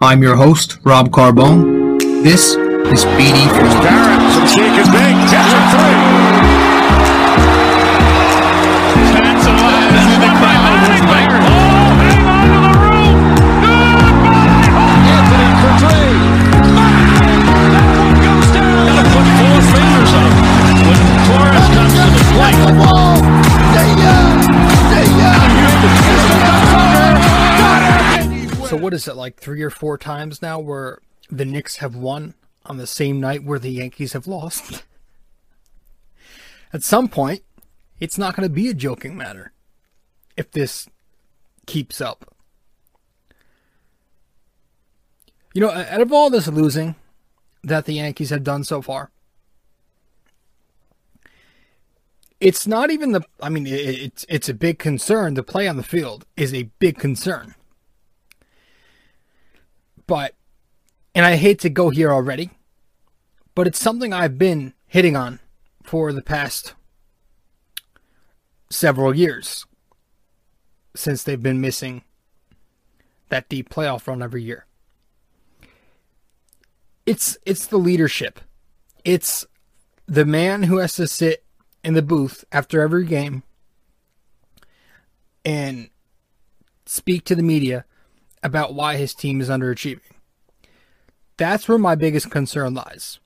I'm your host, Rob Carbone. This is BD. Barrett from a three. Is it like three or four times now where the Knicks have won on the same night where the Yankees have lost? At some point, it's not going to be a joking matter if this keeps up. You know, out of all this losing that the Yankees have done so far, it's not even the. I mean, it's it's a big concern. The play on the field is a big concern. But, and I hate to go here already, but it's something I've been hitting on for the past several years since they've been missing that deep playoff run every year. It's it's the leadership. It's the man who has to sit in the booth after every game and speak to the media about why his team is underachieving. That's where my biggest concern lies.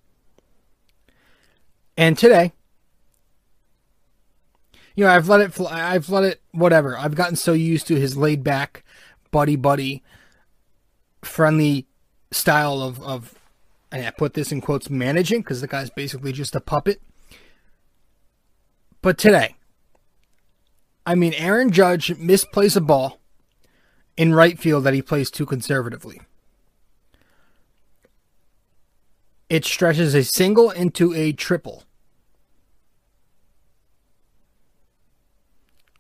And today, you know, I've let it, fly, I've let it, whatever. I've gotten so used to his laid back, buddy buddy, friendly style of, of, and I put this in quotes, managing, because the guy's basically just a puppet. But today, I mean, Aaron Judge misplays a ball in right field that he plays too conservatively. It stretches a single into a triple.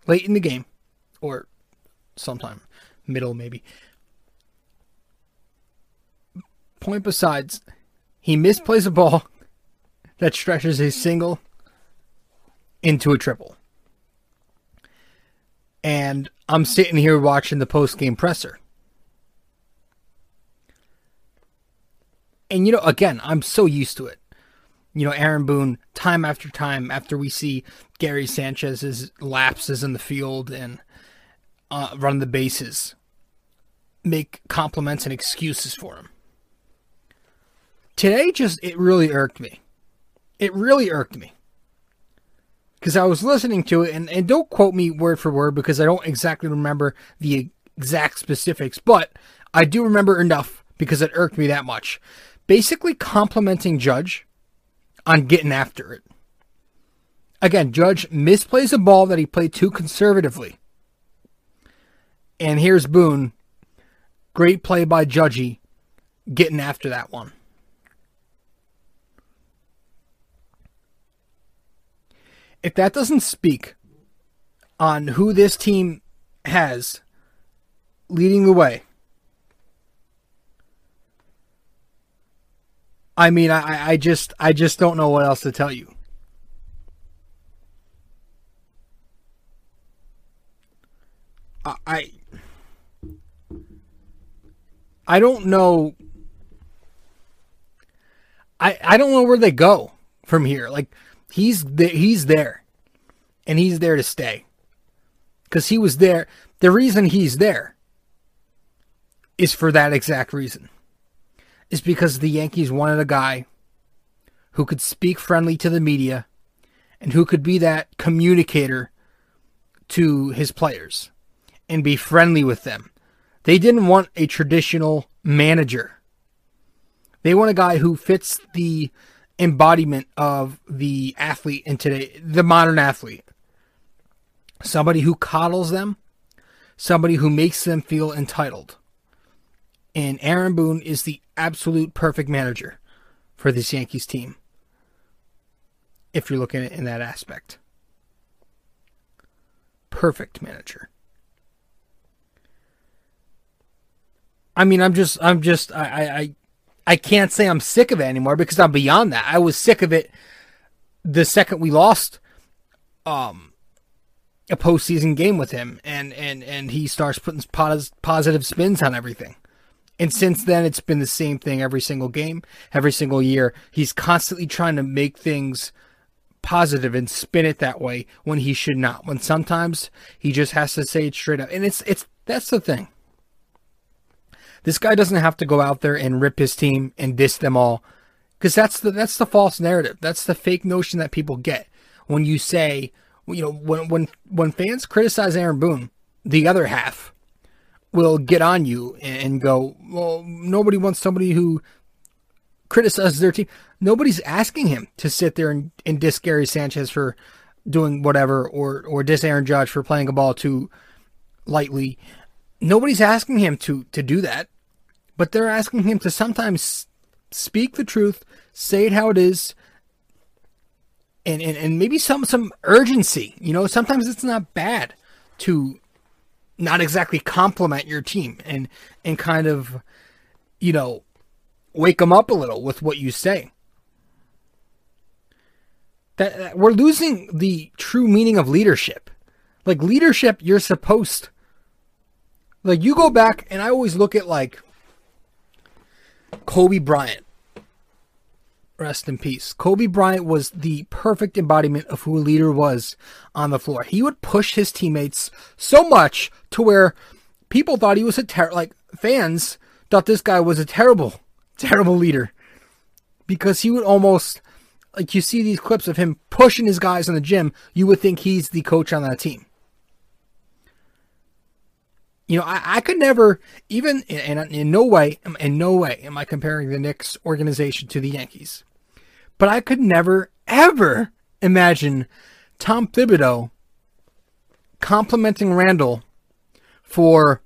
Late in the game, or sometime middle maybe. Point besides, he misplays a ball that stretches a single into a triple. And I'm sitting here watching the post game presser. And you know, again, I'm so used to it. You know, Aaron Boone, time after time, after we see Gary Sanchez's lapses in the field and uh, run the bases, make compliments and excuses for him. Today, just it really irked me. It really irked me because I was listening to it, and, and don't quote me word for word because I don't exactly remember the exact specifics, but I do remember enough because it irked me that much. Basically, complimenting Judge on getting after it. Again, Judge misplays a ball that he played too conservatively. And here's Boone. Great play by Judgy getting after that one. If that doesn't speak on who this team has leading the way, I mean, I, I just, I just don't know what else to tell you. I, I don't know. I, I don't know where they go from here. Like, He's th- he's there, and he's there to stay. Because he was there. The reason he's there is for that exact reason. Is because the Yankees wanted a guy who could speak friendly to the media and who could be that communicator to his players and be friendly with them. They didn't want a traditional manager. They want a guy who fits the embodiment of the athlete in today, the modern athlete. Somebody who coddles them, somebody who makes them feel entitled. And Aaron Boone is the absolute perfect manager for this Yankees team. If you're looking at it in that aspect. Perfect manager. I mean, I'm just, I'm just, I, I, I can't say I'm sick of it anymore because I'm beyond that. I was sick of it the second we lost um a postseason game with him, and and and he starts putting pos- positive spins on everything. And since then, it's been the same thing every single game, every single year. He's constantly trying to make things positive and spin it that way when he should not. When sometimes he just has to say it straight up. And it's it's that's the thing. This guy doesn't have to go out there and rip his team and diss them all because that's the that's the false narrative. That's the fake notion that people get when you say, you know, when when when fans criticize Aaron Boone, the other half will get on you and go, well, nobody wants somebody who criticizes their team. Nobody's asking him to sit there and, and diss Gary Sanchez for doing whatever or or diss Aaron Judge for playing a ball too lightly. Nobody's asking him to to do that, but they're asking him to sometimes speak the truth, say it how it is, and, and, and maybe some some urgency. You know, sometimes it's not bad to not exactly compliment your team and and kind of you know wake them up a little with what you say. That, we're losing the true meaning of leadership. Like leadership, you're supposed like you go back and I always look at like Kobe Bryant. Rest in peace. Kobe Bryant was the perfect embodiment of who a leader was on the floor. He would push his teammates so much to where people thought he was a ter- like fans thought this guy was a terrible, terrible leader because he would almost like you see these clips of him pushing his guys in the gym. You would think he's the coach on that team. You know, I, I could never, even in, in, in no way, in no way am I comparing the Knicks organization to the Yankees. But I could never, ever imagine Tom Thibodeau complimenting Randle for,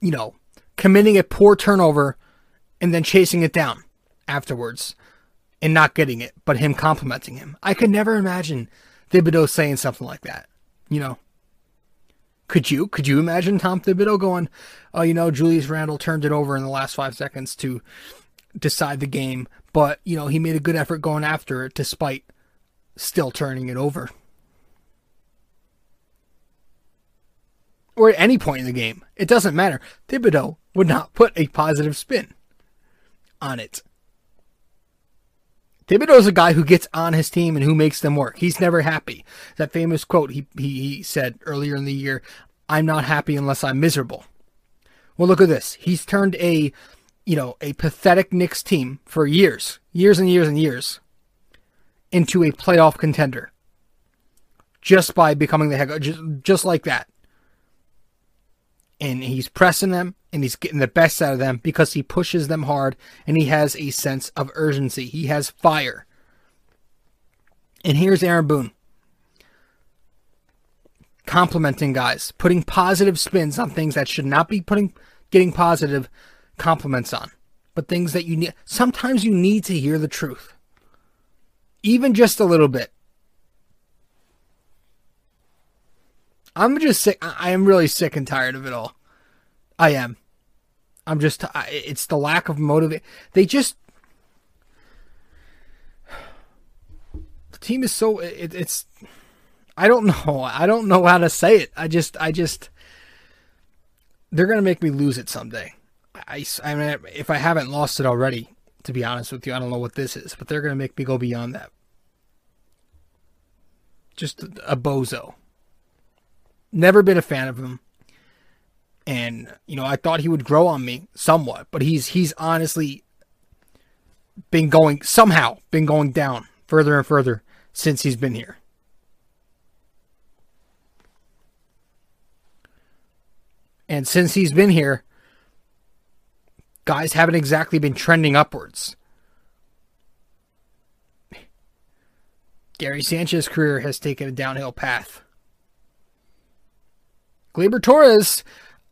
you know, committing a poor turnover and then chasing it down afterwards and not getting it, but him complimenting him. I could never imagine Thibodeau saying something like that, you know. Could you? Could you imagine Tom Thibodeau going, "Oh, you know, Julius Randle turned it over in the last five seconds to decide the game, but you know he made a good effort going after it despite still turning it over." Or at any point in the game, it doesn't matter. Thibodeau would not put a positive spin on it. Thibodeau's a guy who gets on his team and who makes them work. He's never happy. That famous quote he, he, he said earlier in the year, I'm not happy unless I'm miserable. Well, look at this. He's turned a, you know, a pathetic Knicks team for years, years and years and years, into a playoff contender. Just by becoming the head coach, just, just like that. And he's pressing them and he's getting the best out of them because he pushes them hard and he has a sense of urgency. He has fire. And here's Aaron Boone complimenting guys, putting positive spins on things that should not be putting getting positive compliments on, but things that you need. Sometimes you need to hear the truth, even just a little bit. I'm just sick. I am really sick and tired of it all. I am. I'm just. It's the lack of motivation. They just. The team is so. It, it's. I don't know. I don't know how to say it. I just. I just. They're gonna make me lose it someday. I. I mean, if I haven't lost it already, to be honest with you, I don't know what this is, but they're gonna make me go beyond that. Just a bozo. Never been a fan of him and you know I thought he would grow on me somewhat, but he's he's honestly been going somehow been going down further and further since he's been here. And since he's been here, guys haven't exactly been trending upwards. Gary Sanchez's career has taken a downhill path. Gleyber Torres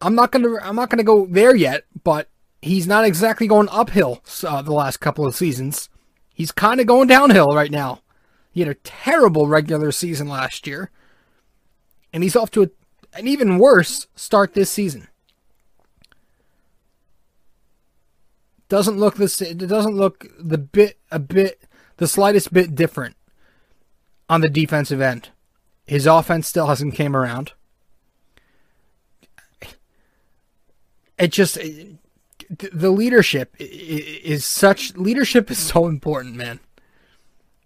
I'm not gonna I'm not gonna go there yet, but he's not exactly going uphill uh, the last couple of seasons. He's kind of going downhill right now. He had a terrible regular season last year, and he's off to a, an even worse start this season. Doesn't look this. It doesn't look the bit a bit the slightest bit different on the defensive end. His offense still hasn't came around. It just the leadership is such leadership is so important, man.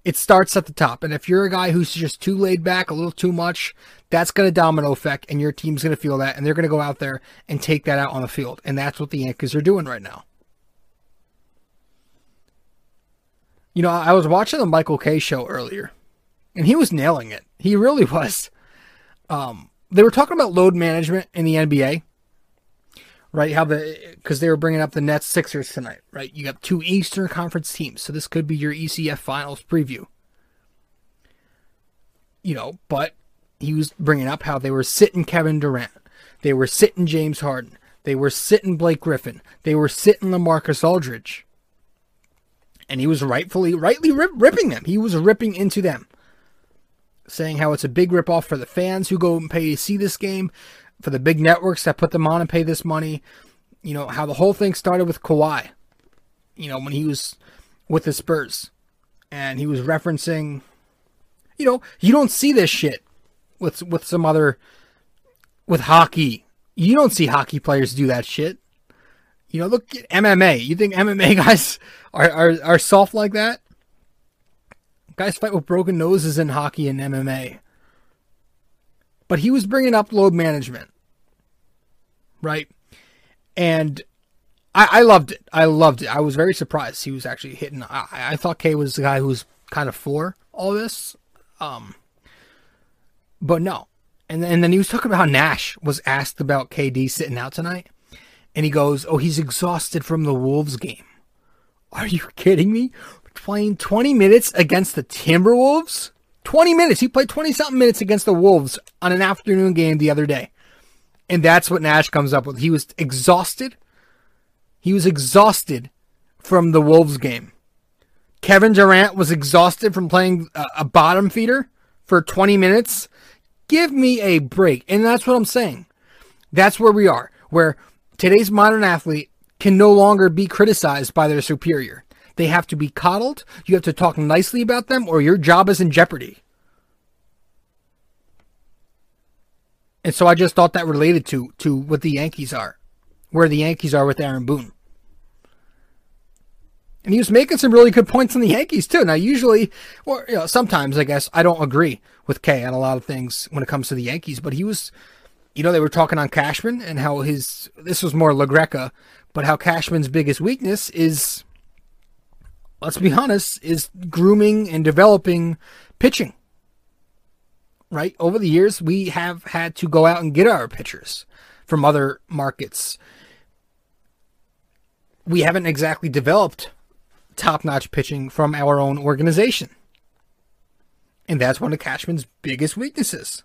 It starts at the top, and if you're a guy who's just too laid back, a little too much, that's going to domino effect, and your team's going to feel that, and they're going to go out there and take that out on the field, and that's what the Yankees are doing right now. You know, I was watching the Michael Kay show earlier, and he was nailing it. He really was. Um, they were talking about load management in the NBA right? How the because they were bringing up the Nets Sixers tonight, right? You got two Eastern Conference teams, so this could be your ECF Finals preview. You know, but he was bringing up how they were sitting Kevin Durant, they were sitting James Harden, they were sitting Blake Griffin, they were sitting LaMarcus Aldridge, and he was rightfully, rightly rip, ripping them. He was ripping into them, saying how it's a big ripoff for the fans who go and pay to see this game for the big networks that put them on and pay this money. You know, how the whole thing started with Kawhi, you know, when he was with the Spurs. And he was referencing, you know, you don't see this shit with with some other with hockey. You don't see hockey players do that shit. You know, look at MMA. You think MMA guys are, are, are soft like that? Guys fight with broken noses in hockey and MMA. But he was bringing up load management right? And I, I loved it. I loved it. I was very surprised he was actually hitting. I, I thought Kay was the guy who was kind of for all this, um, but no. And and then he was talking about how Nash was asked about KD sitting out tonight, and he goes, "Oh, he's exhausted from the Wolves game." Are you kidding me? Playing 20 minutes against the Timberwolves? 20 minutes. He played 20 something minutes against the Wolves on an afternoon game the other day. And that's what Nash comes up with. He was exhausted. He was exhausted from the Wolves game. Kevin Durant was exhausted from playing a, bottom feeder for 20 minutes. Give me a break. And that's what I'm saying. That's where we are, where today's modern athlete can no longer be criticized by their superior. They have to be coddled. You have to talk nicely about them, or your job is in jeopardy. And so I just thought that related to to what the Yankees are, where the Yankees are with Aaron Boone. And he was making some really good points on the Yankees too. Now, usually, or you know, sometimes I guess I don't agree with Kay on a lot of things when it comes to the Yankees, but he was, you know, they were talking on Cashman and how his this was more La Greca, but how Cashman's biggest weakness is, let's be honest, is grooming and developing pitching right? Over the years, we have had to go out and get our pitchers from other markets. We haven't exactly developed top notch pitching from our own organization. And that's one of Cashman's biggest weaknesses.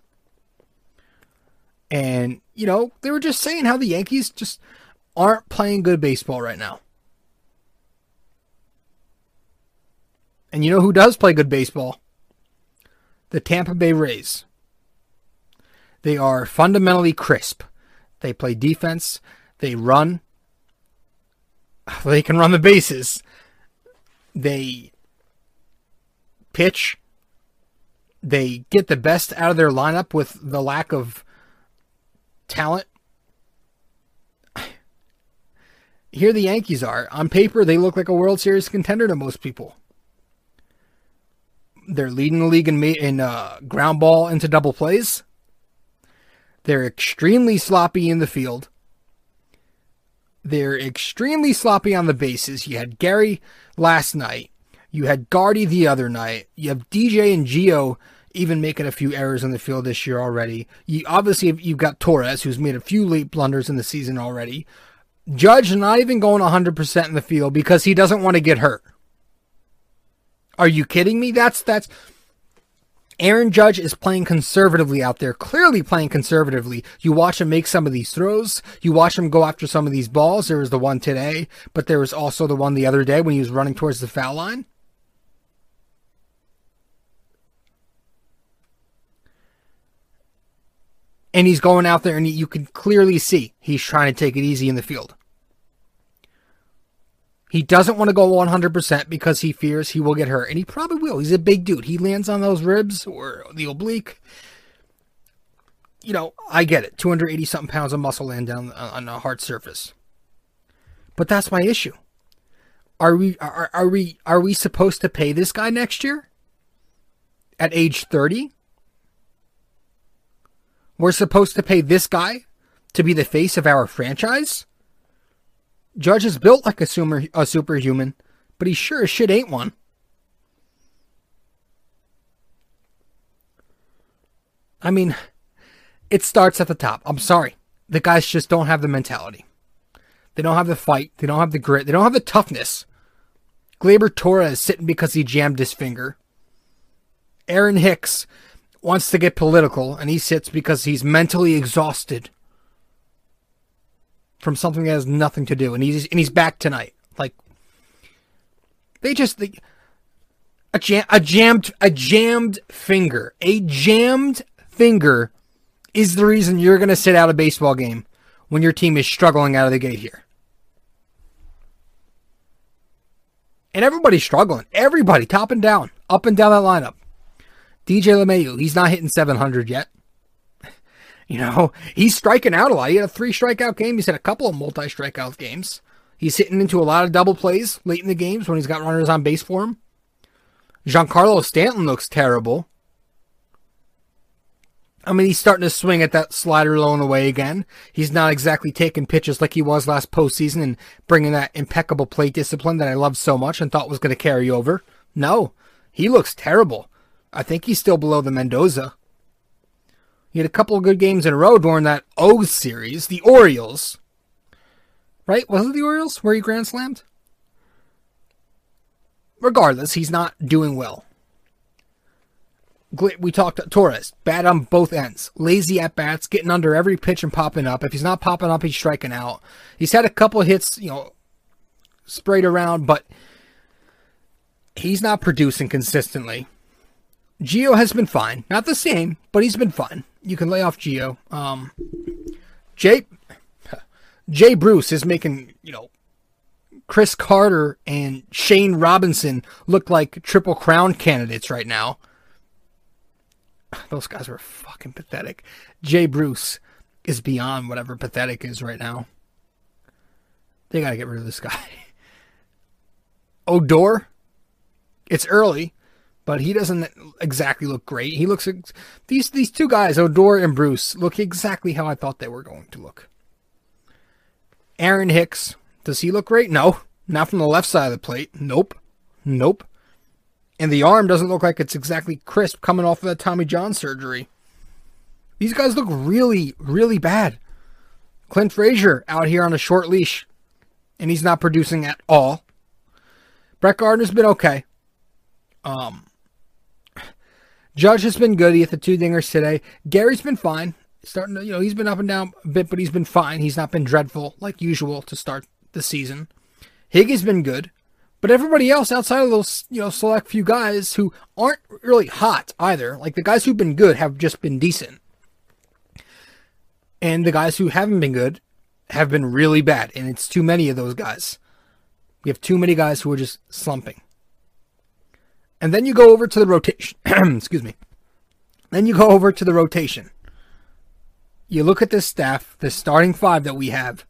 And, you know, they were just saying how the Yankees just aren't playing good baseball right now. And you know who does play good baseball? The Tampa Bay Rays. They are fundamentally crisp. They play defense, they run, they can run the bases, they pitch, they get the best out of their lineup with the lack of talent. Here the Yankees are. On paper, they look like a World Series contender to most people. They're leading the league in, in uh, ground ball into double plays. They're extremely sloppy in the field. They're extremely sloppy on the bases. You had Gary last night. You had Gardy the other night. You have DJ and Gio even making a few errors in the field this year already. You obviously you've got Torres who's made a few late blunders in the season already. Judge not even going 100% in the field because he doesn't want to get hurt. Are you kidding me? That's that's Aaron Judge is playing conservatively out there, clearly playing conservatively. You watch him make some of these throws. You watch him go after some of these balls. There was the one today, but there was also the one the other day when he was running towards the foul line. And he's going out there, and you can clearly see he's trying to take it easy in the field. He doesn't want to go 100% because he fears he will get hurt, and he probably will. He's a big dude. He lands on those ribs or the oblique. you know, I get it. 280 something pounds of muscle land down on a hard surface. But that's my issue. Are we are, are we are we supposed to pay this guy next year? At age 30? We're supposed to pay this guy to be the face of our franchise? Judge is built like a, super, a superhuman, but he sure as shit ain't one. I mean, it starts at the top. I'm sorry. The guys just don't have the mentality. They don't have the fight. They don't have the grit. They don't have the toughness. Gleyber Torres is sitting because he jammed his finger. Aaron Hicks wants to get political, and he sits because he's mentally exhausted from something that has nothing to do, and he's and he's back tonight. Like they just a jam a jammed a jammed finger, a jammed finger is the reason you're going to sit out a baseball game when your team is struggling out of the gate here. And everybody's struggling. Everybody, top and down, up and down that lineup. DJ LeMahieu, he's not hitting 700 yet. You know, he's striking out a lot. He had a three strikeout game. He's had a couple of multi strikeout games. He's hitting into a lot of double plays late in the games when he's got runners on base for him. Giancarlo Stanton looks terrible. I mean, he's starting to swing at that slider low and away again. He's not exactly taking pitches like he was last postseason and bringing that impeccable plate discipline that I loved so much and thought was going to carry over. No, he looks terrible. I think he's still below the Mendoza. He had a couple of good games in a row during that O series, the Orioles. Right? Was it the Orioles where he grand slammed? Regardless, he's not doing well. We talked Torres, bad on both ends. Lazy at bats, getting under every pitch and popping up. If he's not popping up, he's striking out. He's had a couple hits, you know, sprayed around, but he's not producing consistently. Gio has been fine. Not the same, but he's been fine. You can lay off Gio. Um, Jay, Jay Bruce is making, you know, Chris Carter and Shane Robinson look like triple crown candidates right now. Those guys were fucking pathetic. Jay Bruce is beyond whatever pathetic is right now. They gotta get rid of this guy. Odor, it's early, but he doesn't exactly look great. He looks these these two guys, Odor and Bruce, look exactly how I thought they were going to look. Aaron Hicks, does he look great? No, not from the left side of the plate. Nope, nope. And the arm doesn't look like it's exactly crisp coming off of that Tommy John surgery. These guys look really, really bad. Clint Frazier out here on a short leash, and he's not producing at all. Brett Gardner's been okay. Um, Judge has been good. He hit the two dingers today. Gary's been fine. Starting to, you know, he's been up and down a bit, but he's been fine. He's not been dreadful like usual to start the season. Higgy's been good. But everybody else outside of those, you know, select few guys who aren't really hot either, like the guys who've been good have just been decent. And the guys who haven't been good have been really bad, and it's too many of those guys. We have too many guys who are just slumping. And then you go over to the rotation. Excuse me. Then you go over to the rotation. You look at this staff, the starting five that we have,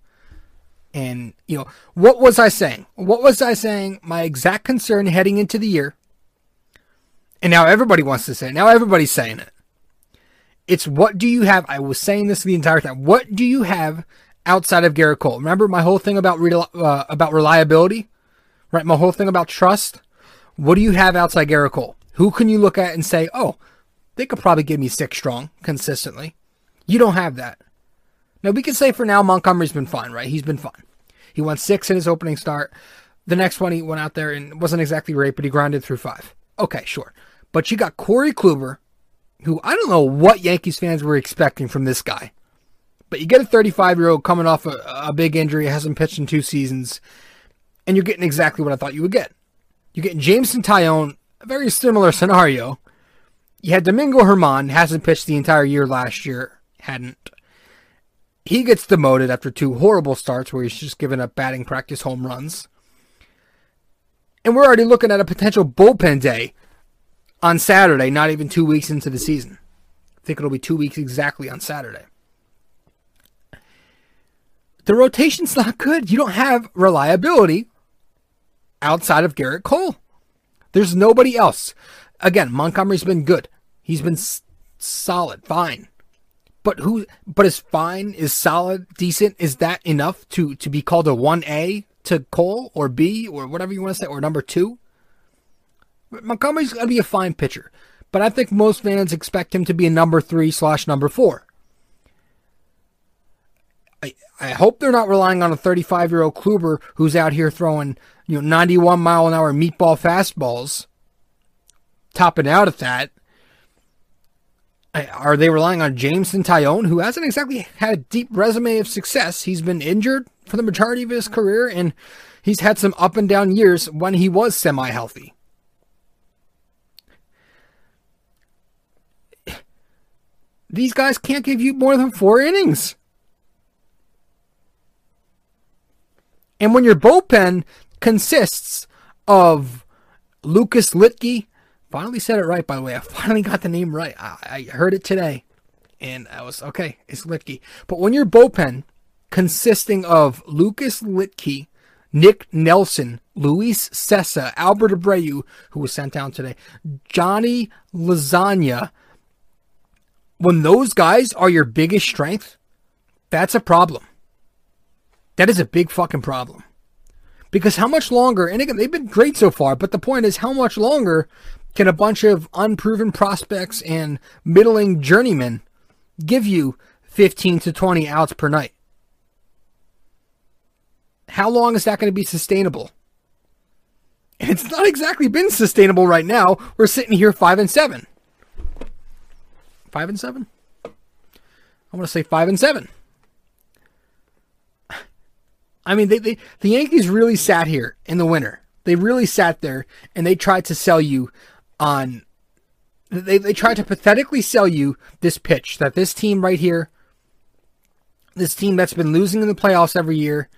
and, you know, what was I saying? What was I saying? My exact concern heading into the year. And now everybody wants to say it. Now everybody's saying it. It's what do you have? I was saying this the entire time. What do you have outside of Gerrit Cole? Remember my whole thing about uh, about reliability, right? My whole thing about trust. What do you have outside Gerrit Cole? Who can you look at and say, oh, they could probably give me six strong consistently? You don't have that. Now, we can say for now Montgomery's been fine, right? He's been fine. He won six in his opening start. The next one, he went out there and wasn't exactly great, but he grinded through five. Okay, sure. But you got Corey Kluber, who I don't know what Yankees fans were expecting from this guy. But you get a 35 year old coming off a, a big injury, hasn't pitched in two seasons, and you're getting exactly what I thought you would get. You're getting Jameson Taillon, a very similar scenario. You had Domingo Germán, hasn't pitched the entire year last year, hadn't. He gets demoted after two horrible starts where he's just given up batting practice home runs. And we're already looking at a potential bullpen day on Saturday, not even two weeks into the season. I think it'll be two weeks exactly on Saturday. The rotation's not good. You don't have reliability outside of Gerrit Cole. There's nobody else. Again, Montgomery's been good. He's been s- solid, fine. But who? But is fine, is solid, decent? Is that enough to to be called a one A to Cole or B or whatever you want to say or number two? Montgomery's to be a fine pitcher, but I think most fans expect him to be a number three slash number four. I, I hope they're not relying on a 35 year old Kluber who's out here throwing you know 91 mile an hour meatball fastballs, topping out at that. Are they relying on Jameson Taillon, who hasn't exactly had a deep resume of success? He's been injured for the majority of his career, and he's had some up and down years when he was semi healthy. These guys can't give you more than four innings. And when your bullpen consists of Lucas Luetge, finally said it right, by the way. I finally got the name right. I, I heard it today. And I was, okay, it's Luetge. But when your bullpen consisting of Lucas Luetge, Nick Nelson, Luis Cessa, Albert Abreu, who was sent down today, Johnny Lasagna, when those guys are your biggest strength, that's a problem. That is a big fucking problem. Because how much longer, and again, they've been great so far, but the point is, how much longer can a bunch of unproven prospects and middling journeymen give you 15 to 20 outs per night? How long is that going to be sustainable? And it's not exactly been sustainable right now. We're sitting here five and seven. Five and seven? I want to say five and seven. I mean, they, they the Yankees really sat here in the winter. They really sat there and they tried to sell you on. They they tried to pathetically sell you this pitch that this team right here, this team that's been losing in the playoffs every year,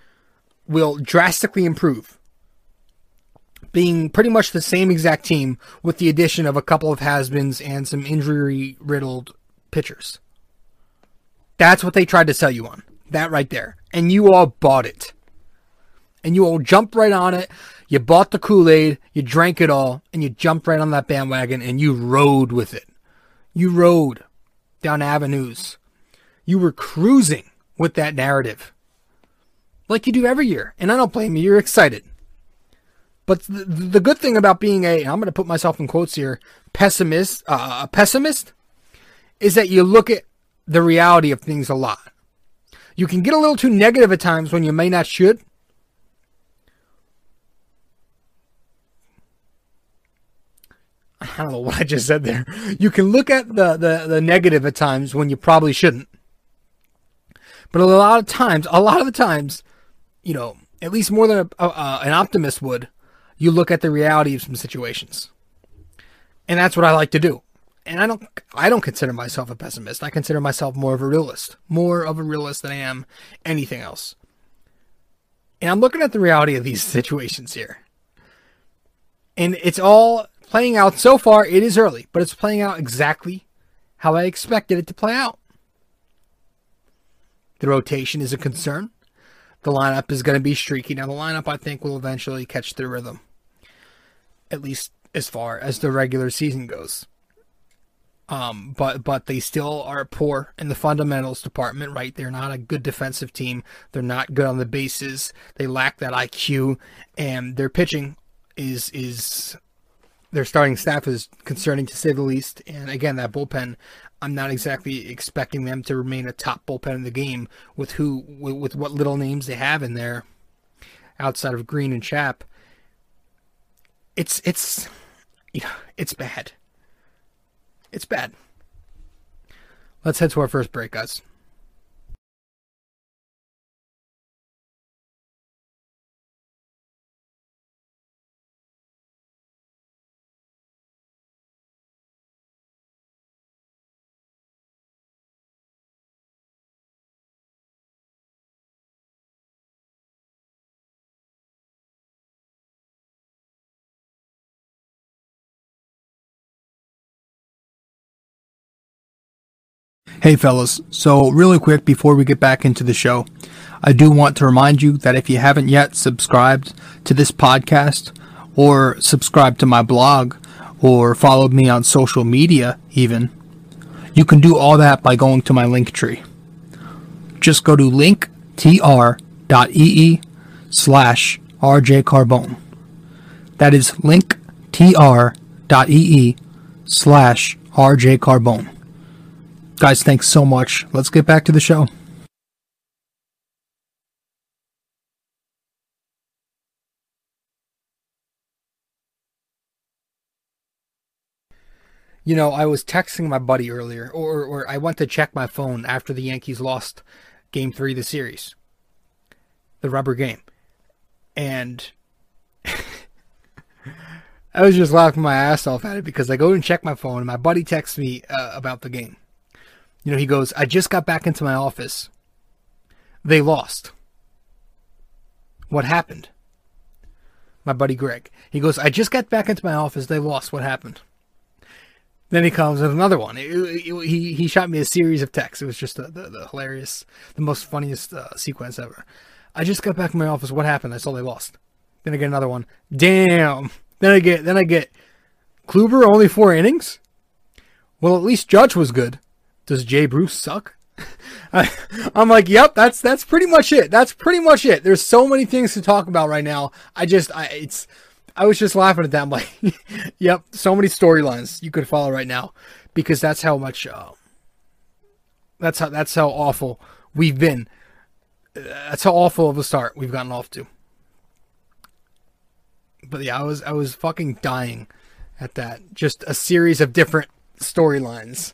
will drastically improve. Being pretty much the same exact team with the addition of a couple of has-beens and some injury riddled pitchers. That's what they tried to sell you on. That right there. And you all bought it. And you all jumped right on it. You bought the Kool Aid, you drank it all, and you jumped right on that bandwagon and you rode with it. You rode down avenues. You were cruising with that narrative. Like you do every year. And I don't blame you, you're excited. But the, the good thing about being a, I'm going to put myself in quotes here, pessimist, uh, a pessimist, is that you look at the reality of things a lot. You can get a little too negative at times when you may not should. I don't know what I just said there. You can look at the, the, the negative at times when you probably shouldn't. But a lot of times, a lot of the times, you know, at least more than a, a, an optimist would, you look at the reality of some situations. And that's what I like to do. And I don't I don't consider myself a pessimist. I consider myself more of a realist. More of a realist than I am anything else. And I'm looking at the reality of these situations here. And it's all playing out so far. It is early, but it's playing out exactly how I expected it to play out. The rotation is a concern. The lineup is going to be streaky. Now, the lineup, I think, will eventually catch the rhythm, at least as far as the regular season goes. Um, but but they still are poor in the fundamentals department, right? They're not a good defensive team. They're not good on the bases. They lack that IQ, and their pitching is is their starting staff is concerning to say the least. And again, that bullpen, I'm not exactly expecting them to remain a top bullpen in the game with who with, with what little names they have in there outside of Green and Chap. It's it's you know, it's bad. It's bad. Let's head to our first break, guys. Hey, fellas. So, really quick before we get back into the show, I do want to remind you that if you haven't yet subscribed to this podcast, or subscribed to my blog, or followed me on social media, even, you can do all that by going to my link tree. Just go to linktr.ee slash rjcarbone. That is linktr.ee slash rjcarbone. Guys, thanks so much. Let's get back to the show. You know, I was texting my buddy earlier, or, or I went to check my phone after the Yankees lost game three of the series, the rubber game. And I was just laughing my ass off at it because I go and check my phone, and my buddy texts me uh, about the game. You know, he goes, I just got back into my office. They lost. What happened? My buddy Greg. He goes, I just got back into my office. They lost. What happened? Then he comes with another one. It- it- he he shot me a series of texts. It was just the, the, the hilarious, the most funniest uh, sequence ever. I just got back in my office. What happened? I saw they lost. Then I get another one. Damn. Then I get then I get Kluber only four innings. Well, at least Judge was good. Does Jay Bruce suck? I, I'm like, yep, that's that's pretty much it. That's pretty much it. There's so many things to talk about right now. I just, I it's, I was just laughing at that. I'm like, yep, so many storylines you could follow right now, because that's how much, uh, that's how that's how awful we've been. That's how awful of a start we've gotten off to. But yeah, I was I was fucking dying at that. Just a series of different storylines.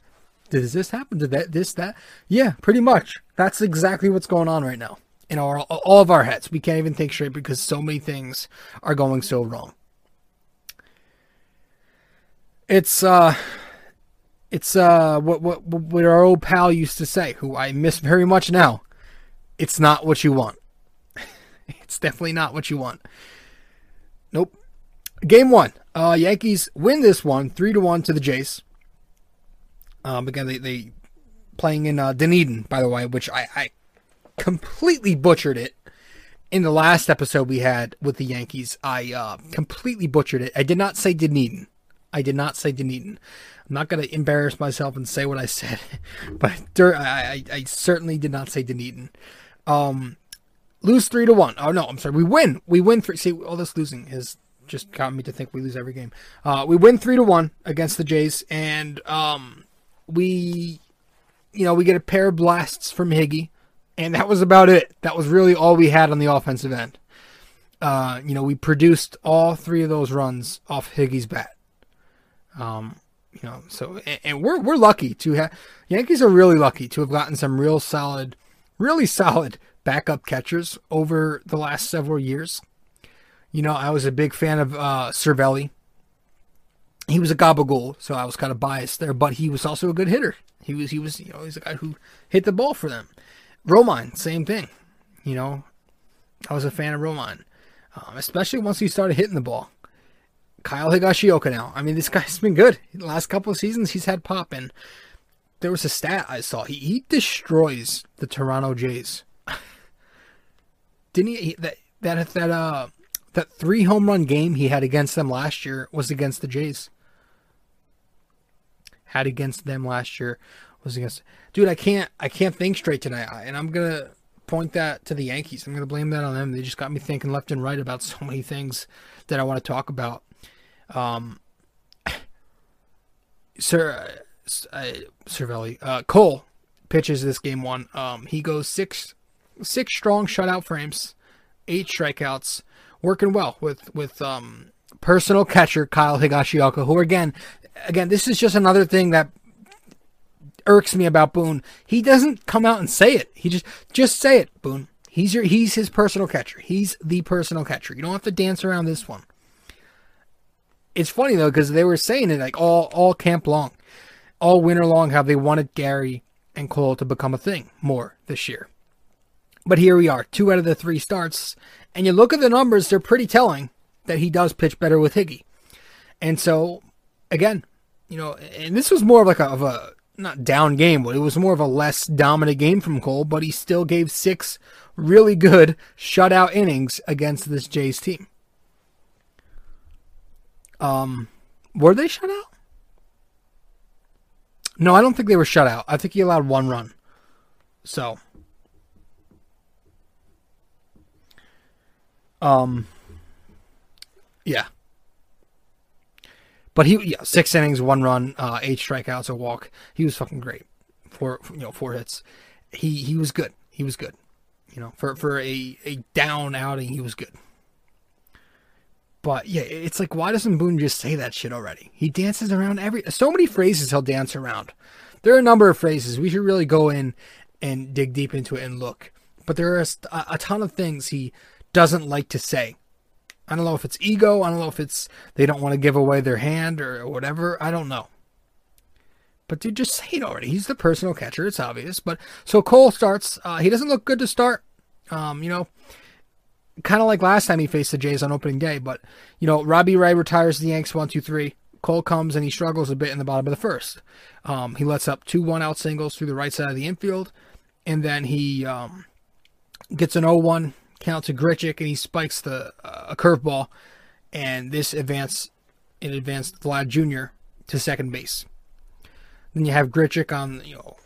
Did this happen? Did that this that? Yeah, pretty much. That's exactly what's going on right now in our all of our heads. We can't even think straight because so many things are going so wrong. It's uh it's uh what what what our old pal used to say, who I miss very much now. It's not what you want. it's definitely not what you want. Nope. Game one. Uh Yankees win this one three to one to the Jays. Um again they, they playing in uh Dunedin, by the way, which I, I completely butchered it in the last episode we had with the Yankees. I uh, completely butchered it. I did not say Dunedin. I did not say Dunedin. I'm not going to embarrass myself and say what I said, but I, I, I certainly did not say Dunedin. Um, lose three to one. Oh no, I'm sorry. We win. We win three. See, all this losing has just got me to think we lose every game. Uh, we win three to one against the Jays, and um, we, you know, we get a pair of blasts from Higgy, and that was about it. That was really all we had on the offensive end. Uh, you know, we produced all three of those runs off Higgy's bat. Um, you know, so and, and we're we're lucky to have Yankees are really lucky to have gotten some real solid, really solid backup catchers over the last several years. You know, I was a big fan of uh, Cervelli. He was a gabagool, so I was kind of biased there, but he was also a good hitter. He was he was you know he's a guy who hit the ball for them. Romine, same thing. You know, I was a fan of Romine, um, especially once he started hitting the ball. Kyle Higashioka now. I mean, this guy's been good. The last couple of seasons, he's had pop. And there was a stat I saw. He, he destroys the Toronto Jays. Didn't he? That that that uh that three home run game he had against them last year was against the Jays. Had against them last year was against. Dude, I can't I can't think straight tonight, and I'm gonna point that to the Yankees. I'm gonna blame that on them. They just got me thinking left and right about so many things that I want to talk about. Um, Sir, uh, Cervelli, uh, Cole pitches this game one. Um, he goes six, six strong shutout frames, eight strikeouts, working well with with um personal catcher Kyle Higashioka, who again, again, this is just another thing that irks me about Boone. He doesn't come out and say it. He just just say it, Boone. He's your he's his personal catcher. He's the personal catcher. You don't have to dance around this one it's funny though because they were saying it like all all camp long, all winter long, how they wanted Gary and Cole to become a thing more this year. But here we are, two out of the three starts, and you look at the numbers; they're pretty telling that he does pitch better with Higgy. And so, again, you know, and this was more of like a, of a not down game, but it was more of a less dominant game from Cole, but he still gave six really good shutout innings against this Jays team. Um, were they shut out? No, I don't think they were shut out. I think he allowed one run. So, um, yeah. But he, yeah, six innings, one run, uh, eight strikeouts, a walk. He was fucking great. Four, you know, four hits. He he was good. He was good. You know, for for a a down outing, he was good. But yeah, it's like why doesn't Boone just say that shit already? He dances around every so many phrases he'll dance around. There are a number of phrases we should really go in and dig deep into it and look. But there are a, a ton of things he doesn't like to say. I don't know if it's ego. I don't know if it's they don't want to give away their hand or whatever. I don't know. But dude, just say it already. He's the personal catcher. It's obvious. But so Cole starts. Uh, he doesn't look good to start. Um, you know, kind of like last time he faced the Jays on opening day. But you know, Robbie Ray retires the Yanks one two three. Cole comes and he struggles a bit in the bottom of the first. Um, he lets up two one out singles through the right side of the infield, and then he um, gets an 0-1 count to Grichuk, and he spikes the uh, a curveball, and this advance it advanced Vlad Jr. to second base. Then you have Grichuk on you know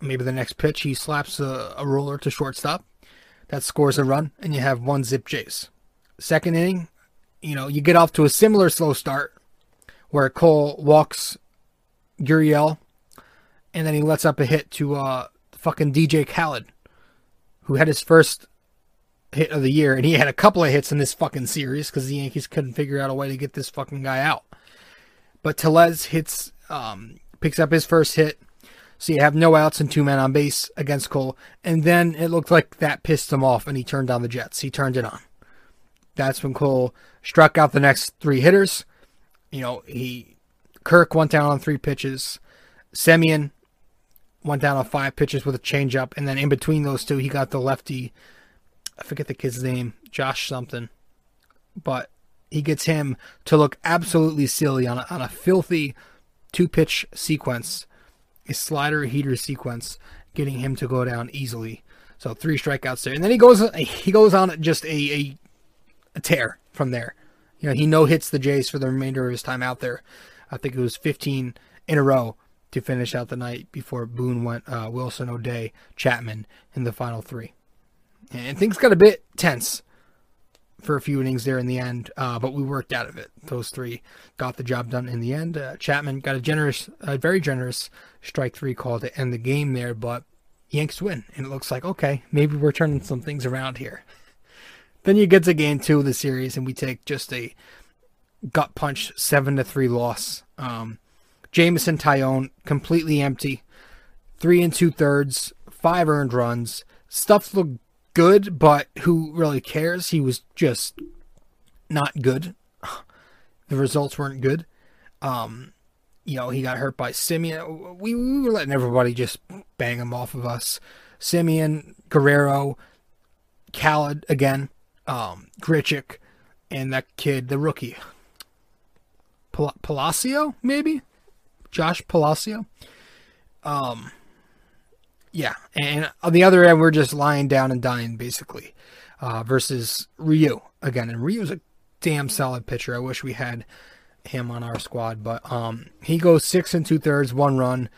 maybe the next pitch he slaps a, a roller to shortstop, that scores a run, and you have one zip Jays. Second inning, you know you get off to a similar slow start where Cole walks Gurriel, and then he lets up a hit to uh fucking DJ Khaled who had his first hit of the year, and he had a couple of hits in this fucking series because the Yankees couldn't figure out a way to get this fucking guy out. But Tellez hits, um, picks up his first hit. So you have no outs and two men on base against Cole. And then it looked like that pissed him off and he turned on the Jays. He turned it on. That's when Cole struck out the next three hitters. You know, he Kirk went down on three pitches. Semien went down on five pitches with a changeup, and then in between those two, he got the lefty. I forget the kid's name, Josh something, but he gets him to look absolutely silly on a, on a filthy two pitch sequence, a slider heater sequence, getting him to go down easily. So three strikeouts there, and then he goes he goes on just a, a, a tear from there. You know, he no hits the Jays for the remainder of his time out there. I think it was 15 in a row to finish out the night before Boone went uh, Wilson, O'Day, Chapman in the final three. And things got a bit tense for a few innings there in the end, uh, but we worked out of it. Those three got the job done in the end. Uh, Chapman got a generous, a very generous strike three call to end the game there, but Yanks win, and it looks like okay, maybe we're turning some things around here. Then you get to game two of the series, and we take just a gut punch seven to three loss. Um, Jameson Taillon completely empty. Three and two thirds, five earned runs. Stuff looked good, but who really cares? He was just not good. The results weren't good. Um, you know, he got hurt by Semien. We, we were letting everybody just bang him off of us. Semien, Guerrero, Khaled again, um, Grichuk, and that kid, the rookie. Pal- Palacio, maybe? Josh Palacio. Um, yeah, and on the other end, we're just lying down and dying basically. Uh, versus Ryu again, and Ryu's a damn solid pitcher. I wish we had him on our squad, but um, he goes six and two thirds, one run,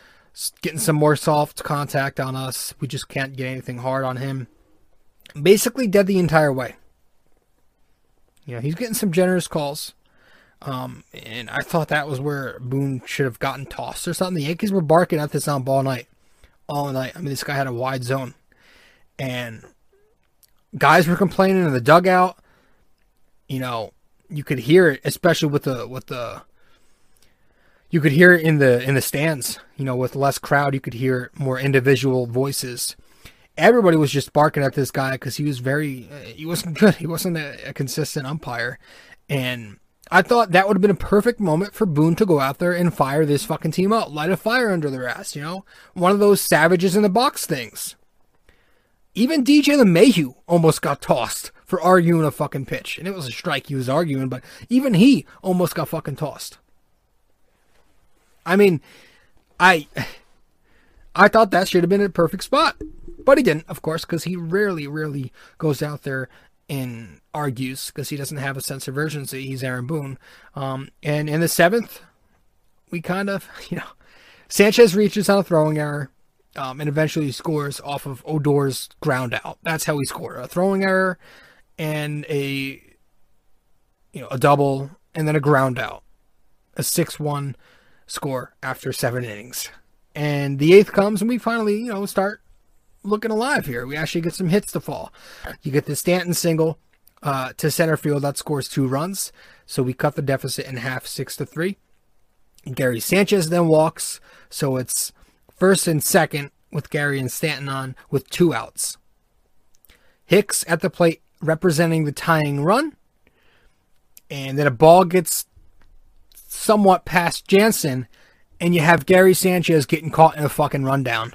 getting some more soft contact on us. We just can't get anything hard on him. Basically, dead the entire way. Yeah, he's getting some generous calls. Um, and I thought that was where Boone should have gotten tossed or something. The Yankees were barking at this on ball night, all night. I mean, this guy had a wide zone, and guys were complaining in the dugout. You know, you could hear it, especially with the with the. You could hear it in the in the stands. You know, with less crowd, you could hear more individual voices. Everybody was just barking at this guy because he was very, he wasn't good. He wasn't a, a consistent umpire, and I thought that would have been a perfect moment for Boone to go out there and fire this fucking team out, light a fire under their ass, you know? One of those savages in the box things. Even DJ LeMahieu almost got tossed for arguing a fucking pitch. And it was a strike he was arguing, but even he almost got fucking tossed. I mean, I I thought that should have been a perfect spot, but he didn't, of course, because he rarely, rarely goes out there and argues because he doesn't have a sense of urgency. He's Aaron Boone. Um, and in the seventh, we kind of, you know, Sanchez reaches on a throwing error. Um, and eventually scores off of Odor's ground out. That's how he scored a throwing error and a you know a double and then a ground out, a six-one score after seven innings. And the eighth comes and we finally you know start looking alive here. We actually get some hits to fall. You get the Stanton single uh, to center field that scores two runs, so we cut the deficit in half, six to three. Gary Sanchez then walks, so it's first and second with Gary and Stanton on with two outs. Hicks at the plate representing the tying run. And then a ball gets somewhat past Jansen, and you have Gary Sanchez getting caught in a fucking rundown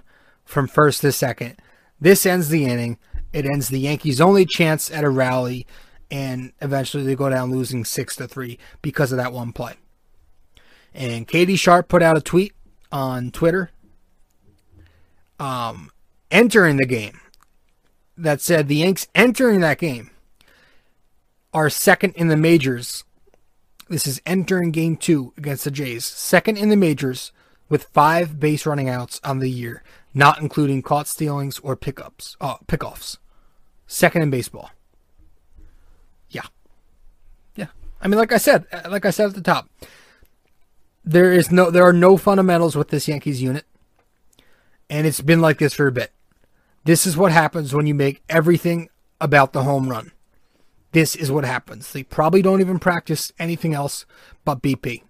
from first to second. This ends the inning. It ends the Yankees' only chance at a rally, and eventually they go down losing six to three because of that one play. And Katie Sharp put out a tweet on Twitter um, entering the game that said the Yanks entering that game are second in the majors. This is entering game two against the Jays, second in the majors with five base running outs on the year, not including caught stealings or pickups, uh, pickoffs. Second in baseball. Yeah, yeah. I mean, like I said, like I said at the top, there is no, there are no fundamentals with this Yankees unit and it's been like this for a bit. This is what happens when you make everything about the home run. This is what happens. They probably don't even practice anything else but BP.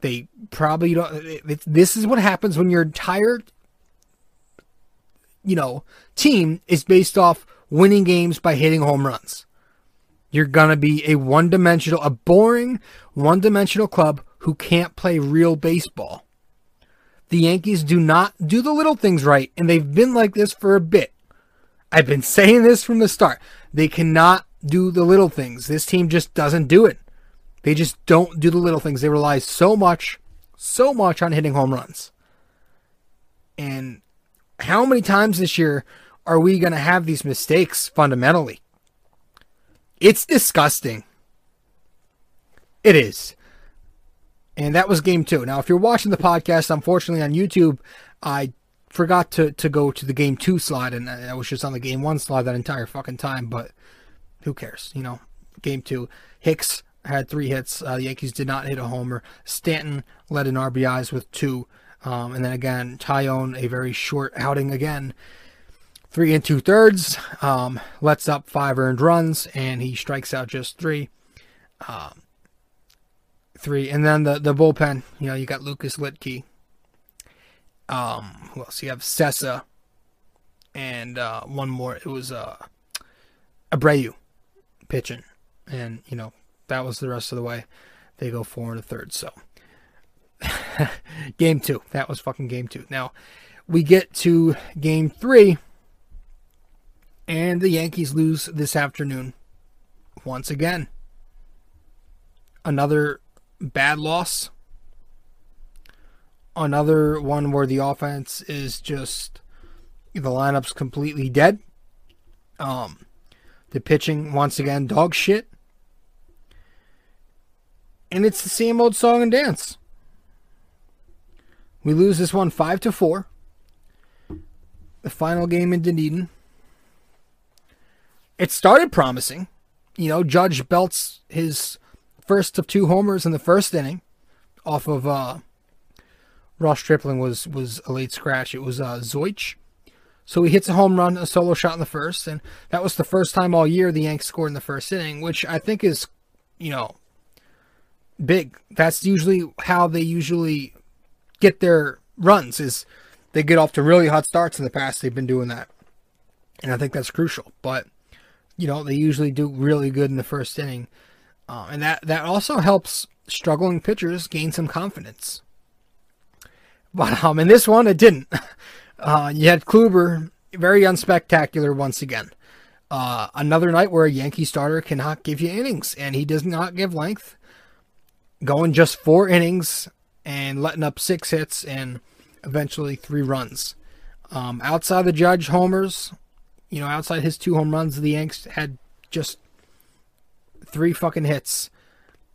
They probably don't. It, this is what happens when your entire, you know, team is based off winning games by hitting home runs. You're gonna be a one-dimensional, a boring, one-dimensional club who can't play real baseball. The Yankees do not do the little things right, and they've been like this for a bit. I've been saying this from the start. They cannot do the little things. This team just doesn't do it. They just don't do the little things. They rely so much, so much on hitting home runs. And how many times this year are we going to have these mistakes fundamentally? It's disgusting. It is. And that was game two. Now, if you're watching the podcast, unfortunately on YouTube, I forgot to, to go to the game two slide, and I was just on the game one slide that entire fucking time, but who cares? You know, game two. Hicks had three hits. Uh, the Yankees did not hit a homer. Stanton led in RBIs with two. Um, and then again, Taillon, a very short outing again. Three and two thirds. Um, lets up five earned runs, and he strikes out just three. Um, three, and then the the bullpen. You know, you got Lucas Luetge. Um, who else? You have Cessa. and uh, one more. It was uh, Abreu pitching, and you know that was the rest of the way. They go four and a third. So, game two. That was fucking game two. Now we get to game three, and the Yankees lose this afternoon once again. Another bad loss. Another one where the offense is just the lineup's completely dead. Um, the pitching once again dog shit. And it's the same old song and dance. We lose this one five to four. The final game in Dunedin. It started promising. You know, Judge belts his first of two homers in the first inning off of uh, Ross Stripling was was a late scratch. It was uh, Zeuch. So he hits a home run, a solo shot in the first, and that was the first time all year the Yanks scored in the first inning, which I think is, you know, big. That's usually how they usually get their runs is they get off to really hot starts in the past. They've been doing that. And I think that's crucial. But, you know, they usually do really good in the first inning. Uh, and that, that also helps struggling pitchers gain some confidence. But um, in this one, it didn't. Uh, you had Kluber, very unspectacular once again. Uh, another night where a Yankee starter cannot give you innings, and he does not give length. Going just four innings and letting up six hits and eventually three runs. Um, outside the Judge homers, you know, outside his two home runs, the Yanks had just three fucking hits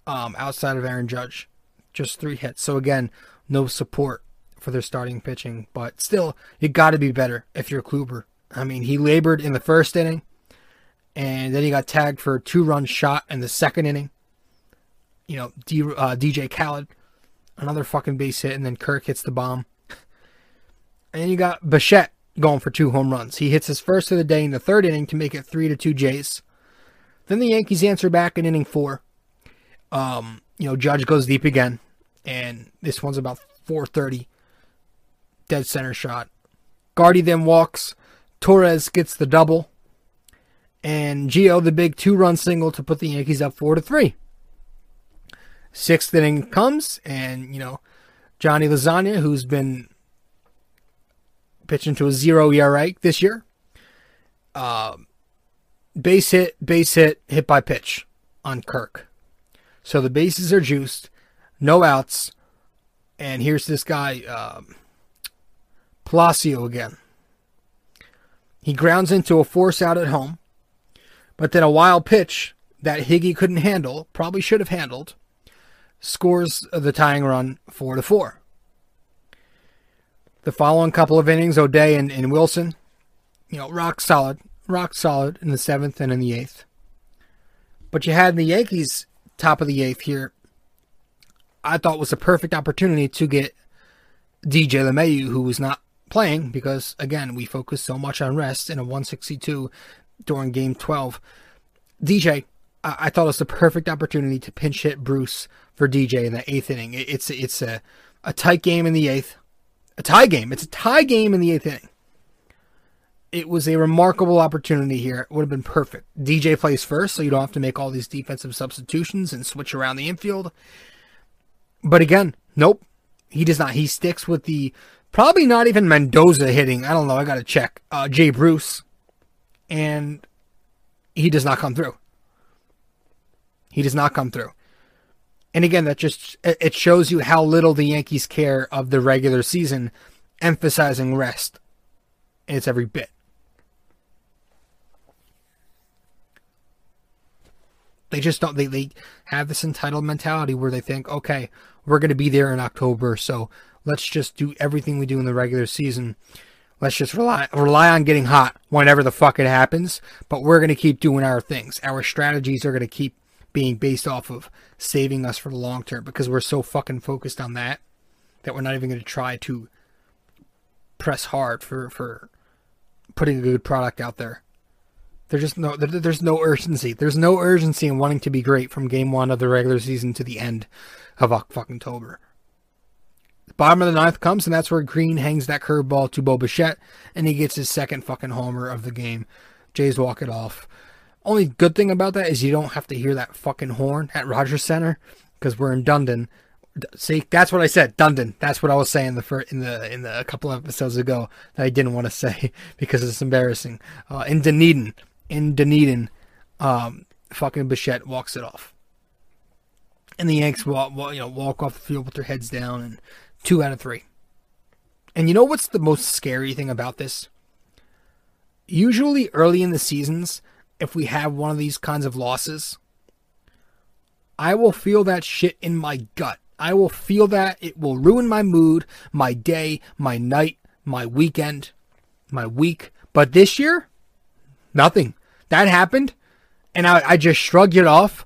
um, outside of Aaron Judge. Just three hits. So again, no support for their starting pitching, but still, you got to be better if you're Kluber. I mean, he labored in the first inning, and then he got tagged for a two-run shot in the second inning. You know, D, uh, DJ Khaled, another fucking base hit, and then Kirk hits the bomb. And you got Bichette going for two home runs. He hits his first of the day in the third inning to make it three to two Jays. Then the Yankees answer back in inning four. Um, you know, Judge goes deep again, and this one's about 430. Dead center shot. Gardy then walks. Torres gets the double. And Gio the big two run single to put the Yankees up four to three. Sixth inning comes, and you know, Johnny Lasagna, who's been pitching to a zero ERA this year. Uh, base hit, base hit, hit by pitch on Kirk. So the bases are juiced, no outs, and here's this guy, um, Palacio again. He grounds into a force out at home, but then a wild pitch that Higgy couldn't handle, probably should have handled, scores the tying run four to four. The following couple of innings, O'Day and, and Wilson, you know, rock solid, rock solid in the seventh and in the eighth. But you had the Yankees top of the eighth here. I thought was a perfect opportunity to get DJ LeMahieu, who was not playing because again we focused so much on rest in a 162 during Game 12. DJ, I, I thought it was the perfect opportunity to pinch hit Bruce for DJ in the eighth inning. It's it's a a tight game in the eighth a tie game. It's a tie game in the eighth inning. It was a remarkable opportunity here. It would have been perfect. DJ plays first, so you don't have to make all these defensive substitutions and switch around the infield. But again, nope. He does not. He sticks with the probably not even Mendoza hitting. I don't know. I got to check. Uh, Jay Bruce. And he does not come through. He does not come through. And again, that just it shows you how little the Yankees care of the regular season, emphasizing rest. And it's every bit. They just don't they, they have this entitled mentality where they think, okay, we're gonna be there in October, so let's just do everything we do in the regular season. Let's just rely rely on getting hot whenever the fuck it happens, but we're gonna keep doing our things. Our strategies are gonna keep being based off of saving us for the long term because we're so fucking focused on that that we're not even going to try to press hard for for putting a good product out there. There's just no there, there's no urgency. There's no urgency in wanting to be great from game one of the regular season to the end of fucking October. The bottom of the ninth comes, and that's where Green hangs that curveball to Bo Bichette, and he gets his second fucking homer of the game. Jays walk it off. Only good thing about that is you don't have to hear that fucking horn at Rogers Center because we're in Dundon. See, that's what I said, Dundon. That's what I was saying the first, in the in the a couple of episodes ago that I didn't want to say because it's embarrassing. Uh, in Dunedin, in Dunedin, um, fucking Bichette walks it off, and the Yanks walk, you know walk off the field with their heads down, and two out of three. And you know what's the most scary thing about this? Usually, early in the seasons, if we have one of these kinds of losses, I will feel that shit in my gut. I will feel that it will ruin my mood, my day, my night, my weekend, my week. But this year, nothing. That happened, and I, I just shrugged it off.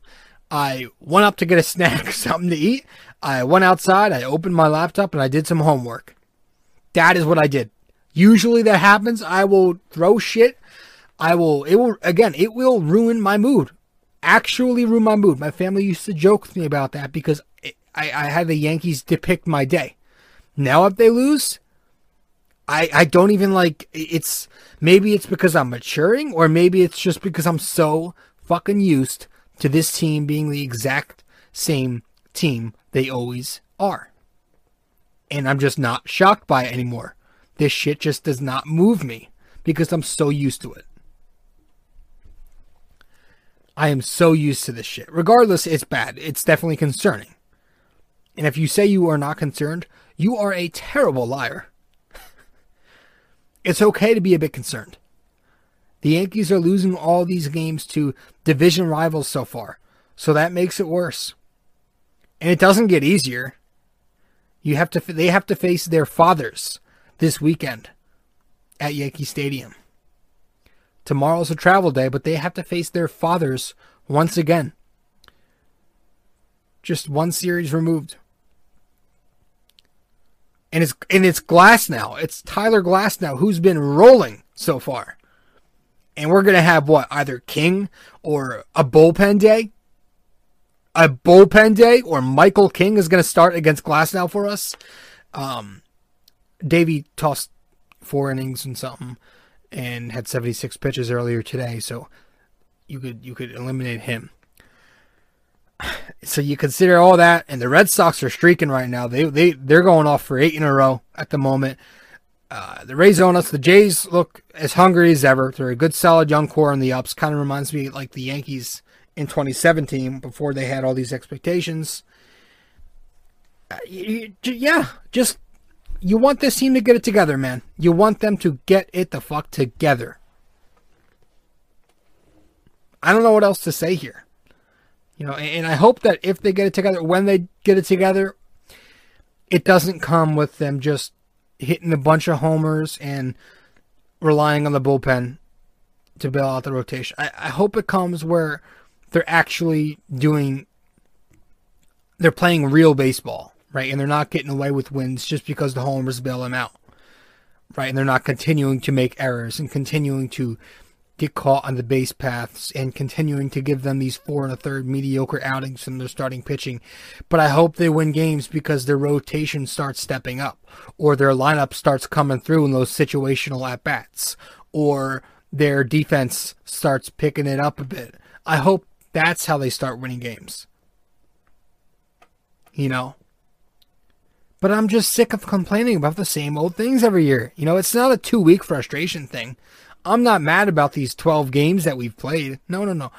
I went up to get a snack, something to eat. I went outside, I opened my laptop, and I did some homework. That is what I did. Usually that happens. I will throw shit I will, it will, again, it will ruin my mood. Actually ruin my mood. My family used to joke with me about that because it, I, I had the Yankees depict my day. Now if they lose, I, I don't even like, it's, maybe it's because I'm maturing or maybe it's just because I'm so fucking used to this team being the exact same team they always are. And I'm just not shocked by it anymore. This shit just does not move me because I'm so used to it. I am so used to this shit. Regardless, it's bad. It's definitely concerning. And if you say you are not concerned, You are a terrible liar. it's okay to be a bit concerned. The Yankees are losing all these games to division rivals so far, so that makes it worse. And it doesn't get easier. You have to they have to face their fathers this weekend at Yankee Stadium. Tomorrow's a travel day, but they have to face their fathers once again. Just one series removed. And it's and it's Glasnow. It's Tyler Glasnow who's been rolling so far. And we're gonna have what, either King or a bullpen day? A bullpen day, or Michael King is gonna start against Glasnow for us. Um Deivi tossed four innings and something and had 76 pitches earlier today, so you could you could eliminate him. So you consider all that, and the Red Sox are streaking right now. They they they're going off for eight in a row at the moment. Uh, the Rays own us. The Jays look as hungry as ever. They're a good, solid young core on the ups. Kind of reminds me like the Yankees in 2017 before they had all these expectations. Uh, you, you, yeah, just you want this team to get it together, man. You want them to get it the fuck together. I don't know what else to say here. You know, and I hope that if they get it together, when they get it together, it doesn't come with them just hitting a bunch of homers and relying on the bullpen to bail out the rotation. I, I hope it comes where they're actually doing, they're playing real baseball right? And they're not getting away with wins just because the homers bail them out, right? And they're not continuing to make errors and continuing to get caught on the base paths and continuing to give them these four and a third mediocre outings from their starting pitching. But I hope they win games because their rotation starts stepping up or their lineup starts coming through in those situational at bats or their defense starts picking it up a bit. I hope that's how they start winning games. You know? But I'm just sick of complaining about the same old things every year. You know, it's not a two week frustration thing. I'm not mad about these 12 games that we've played. No, no, no.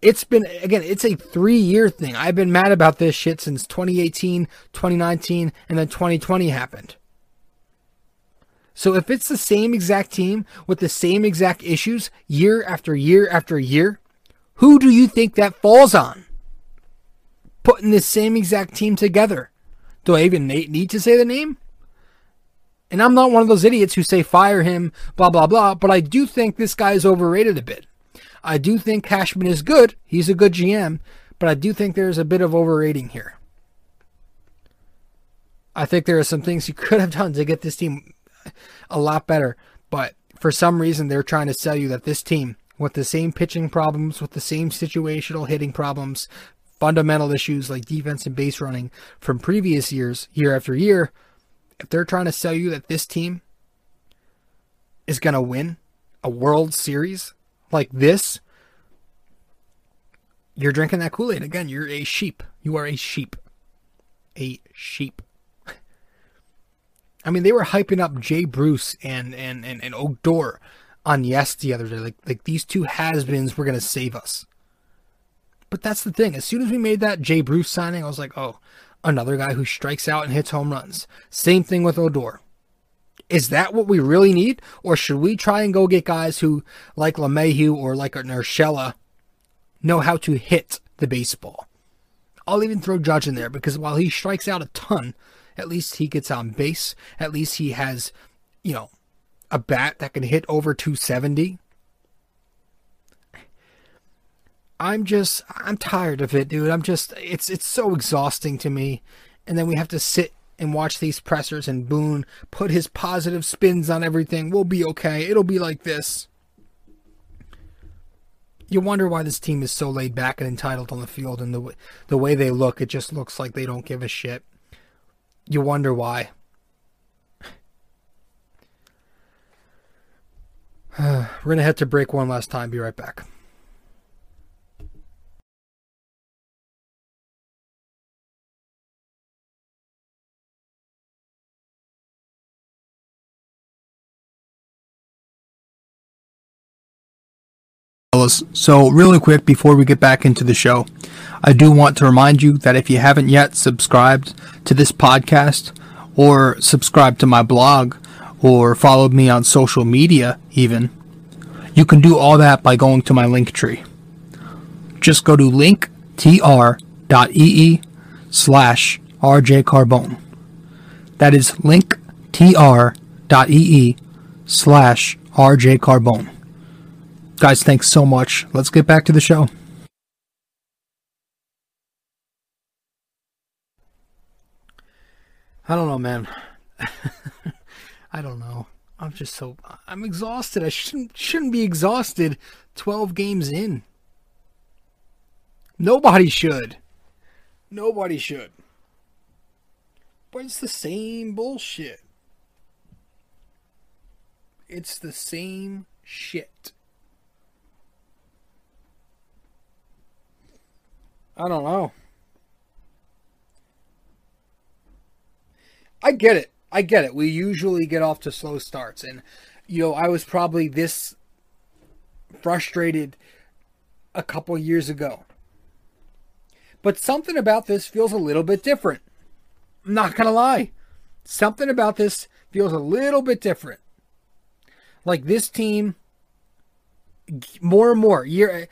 It's been, again, it's a three year thing. I've been mad about this shit since 2018, 2019, and then 2020 happened. So if it's the same exact team with the same exact issues year after year after year, who do you think that falls on? Putting the same exact team together. Do I even need to say the name? And I'm not one of those idiots who say fire him, blah, blah, blah, but I do think this guy is overrated a bit. I do think Cashman is good. He's a good GM, but I do think there's a bit of overrating here. I think there are some things he could have done to get this team a lot better, but for some reason they're trying to sell you that this team, with the same pitching problems, with the same situational hitting problems, fundamental issues like defense and base running from previous years, year after year, if they're trying to sell you that this team is going to win a World Series like this, you're drinking that Kool Aid. Again, you're a sheep. You are a sheep. A sheep. I mean, they were hyping up Jay Bruce and, and, and, and Odor on Yes the other day. Like, like these two has beens were to save us. But that's the thing. As soon as we made that Jay Bruce signing, I was like, oh, another guy who strikes out and hits home runs. Same thing with Odor. Is that what we really need? Or should we try and go get guys who, like LeMahieu or like a Urshela, know how to hit the baseball? I'll even throw Judge in there because while he strikes out a ton, at least he gets on base. At least he has, you know, a bat that can hit over 270. I'm just I'm tired of it, dude. I'm just it's it's so exhausting to me. And then we have to sit and watch these pressers and Boone put his positive spins on everything. We'll be okay. It'll be like this. You wonder why this team is so laid back and entitled on the field and the the way they look, it just looks like they don't give a shit. You wonder why. We're going to head to break one last time. Be right back. So, really quick before we get back into the show, I do want to remind you that if you haven't yet subscribed to this podcast or subscribed to my blog or followed me on social media even, you can do all that by going to my link tree. Just go to linktr.ee slash rjcarbone. That is linktr.ee slash rjcarbone. Guys, thanks so much. Let's get back to the show. I don't know, man. I don't know. I'm just so I'm exhausted. I shouldn't shouldn't be exhausted 12 games in. Nobody should. Nobody should. But it's the same bullshit. It's the same shit. I don't know. I get it. I get it. We usually get off to slow starts. And, you know, I was probably this frustrated a couple years ago. But something about this feels a little bit different. I'm not going to lie. Something about this feels a little bit different. Like this team, more and more, year,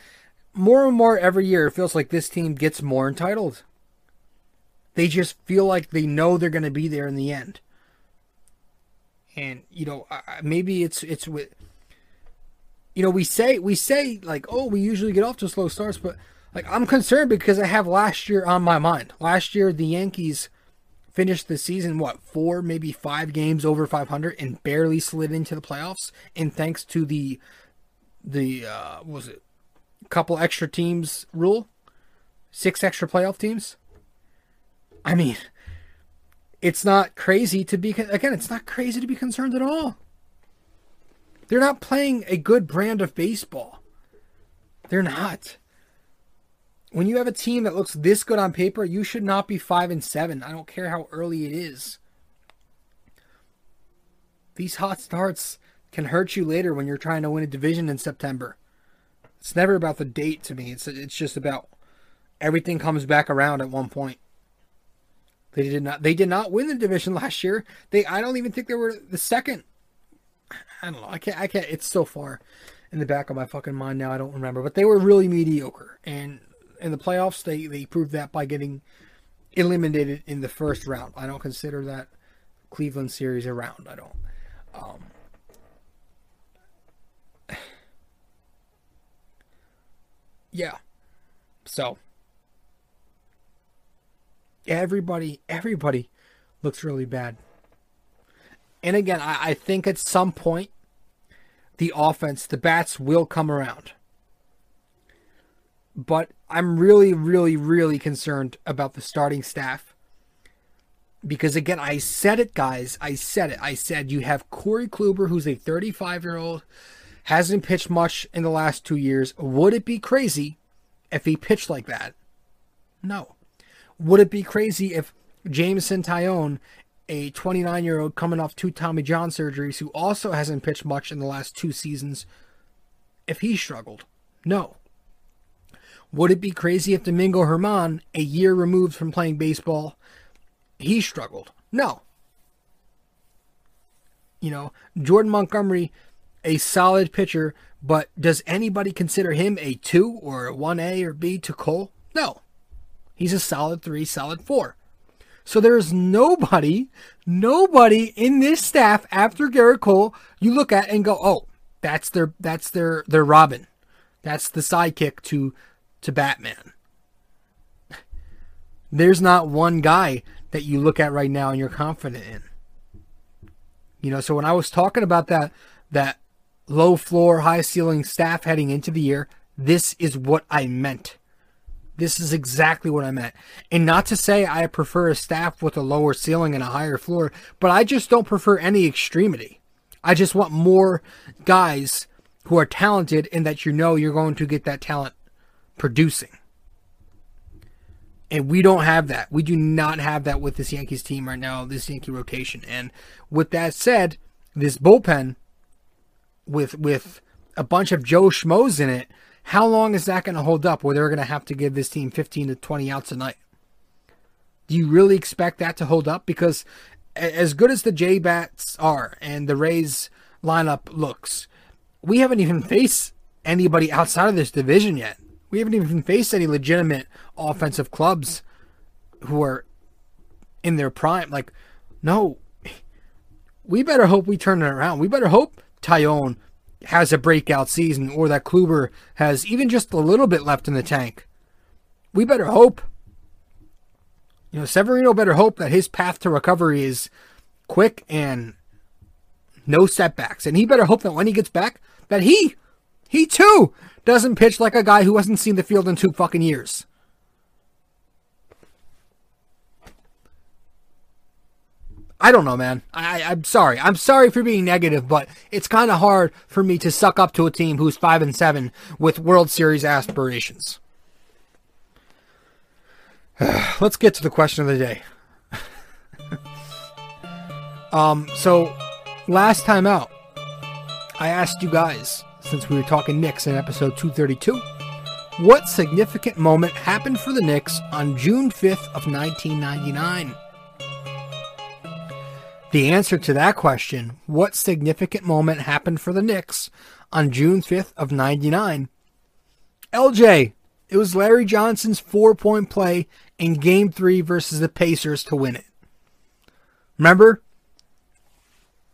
more and more every year, it feels like this team gets more entitled. They just feel like they know they're going to be there in the end. And you know, maybe it's it's with you know, we say we say like, "Oh, we usually get off to slow starts," but like I'm concerned because I have last year on my mind. Last year the Yankees finished the season what, 4 maybe 5 games over 500 and barely slid into the playoffs and thanks to the the uh was it couple extra teams rule? Six extra playoff teams? I mean, it's not crazy to be again, it's not crazy to be concerned at all. They're not playing a good brand of baseball. They're not. When you have a team that looks this good on paper, you should not be 5 and 7. I don't care how early it is. These hot starts can hurt you later when you're trying to win a division in September. It's never about the date to me. It's it's just about everything comes back around at one point. They did not. They did not win the division last year. They. I don't even think they were the second. I don't know. I can't. I can't. It's so far in the back of my fucking mind now. I don't remember. But they were really mediocre, and in the playoffs, they they proved that by getting eliminated in the first round. I don't consider that Cleveland series a round. I don't. Um, yeah. So everybody, everybody looks really bad. And again, I, I think at some point, the offense, the bats will come around. But I'm really, really, really concerned about the starting staff. Because again, I said it, guys. I said it. I said you have Corey Kluber, who's a 35 year old, hasn't pitched much in the last two years. Would it be crazy if he pitched like that? No. Would it be crazy if Jameson Taillon, a 29 year old coming off two Tommy John surgeries, who also hasn't pitched much in the last two seasons, if he struggled? No. Would it be crazy if Domingo Germán, a year removed from playing baseball, he struggled? No. You know, Jordan Montgomery, a solid pitcher, but does anybody consider him a 2 or a 1A or B to Cole? No. He's a solid three, solid four. So there's nobody, nobody in this staff after Gerrit Cole you look at and go, oh, that's their that's their their Robin. That's the sidekick to to Batman. There's not one guy that you look at right now and you're confident in. You know, so when I was talking about that that low floor, high ceiling staff heading into the year, this is what I meant. This is exactly what I meant. And not to say I prefer a staff with a lower ceiling and a higher floor, but I just don't prefer any extremity. I just want more guys who are talented and that you know you're going to get that talent producing. And we don't have that. We do not have that with this Yankees team right now, this Yankee rotation. And with that said, this bullpen with with a bunch of Joe Schmoes in it how long is that going to hold up where they're going to have to give this team 15 to 20 outs a night? Do you really expect that to hold up? Because as good as the J Bats are and the Rays lineup looks, we haven't even faced anybody outside of this division yet. We haven't even faced any legitimate offensive clubs who are in their prime. Like, no, we better hope we turn it around. We better hope Taillon has a breakout season or that Kluber has even just a little bit left in the tank. We better hope. You know, Severino better hope that his path to recovery is quick and no setbacks. And he better hope that when he gets back, that he, he too, doesn't pitch like a guy who hasn't seen the field in two fucking years. I don't know, man. I, I'm sorry. I'm sorry for being negative, but it's kind of hard for me to suck up to a team who's five and seven with World Series aspirations. Let's get to the question of the day. um, so last time out, I asked you guys, since we were talking Knicks in episode 232, what significant moment happened for the Knicks on June 5th of 1999? The answer to that question, what significant moment happened for the Knicks on June 5th of 99? LJ, it was Larry Johnson's four-point play in game 3 versus the Pacers to win it. Remember?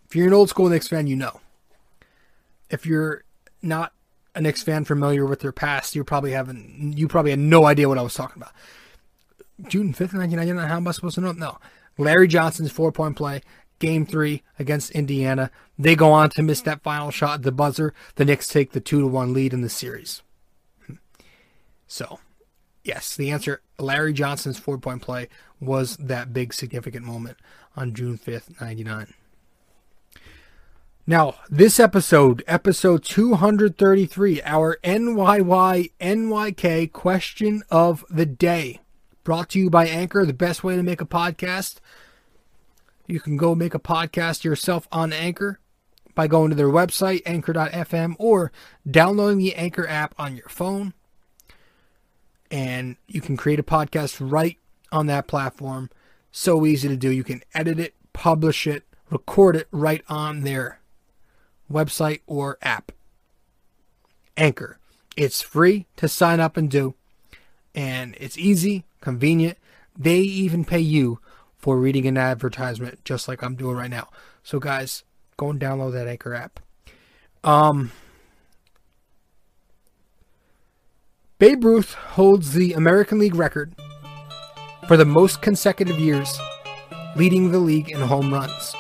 If you're an old school Knicks fan, you know. If you're not a Knicks fan familiar with their past, you probably haven't you probably had no idea what I was talking about. June 5th, 1999, how am I supposed to know? No. Larry Johnson's four-point play game three against Indiana. They go on to miss that final shot at the buzzer. The Knicks take the two to one lead in the series. So, yes, the answer Larry Johnson's four point play was that big significant moment on June 5th, 99. Now, this episode, episode 233, our NYY NYK question of the day, brought to you by Anchor, the best way to make a podcast. You can go make a podcast yourself on Anchor by going to their website, anchor.fm, or downloading the Anchor app on your phone. And you can create a podcast right on that platform. So easy to do. You can edit it, publish it, record it right on their website or app. Anchor. It's free to sign up and do. And it's easy, convenient. They even pay you for reading an advertisement, just like I'm doing right now. So, guys, go and download that Anchor app. Um, Babe Ruth holds the American League record for the most consecutive years leading the league in home runs.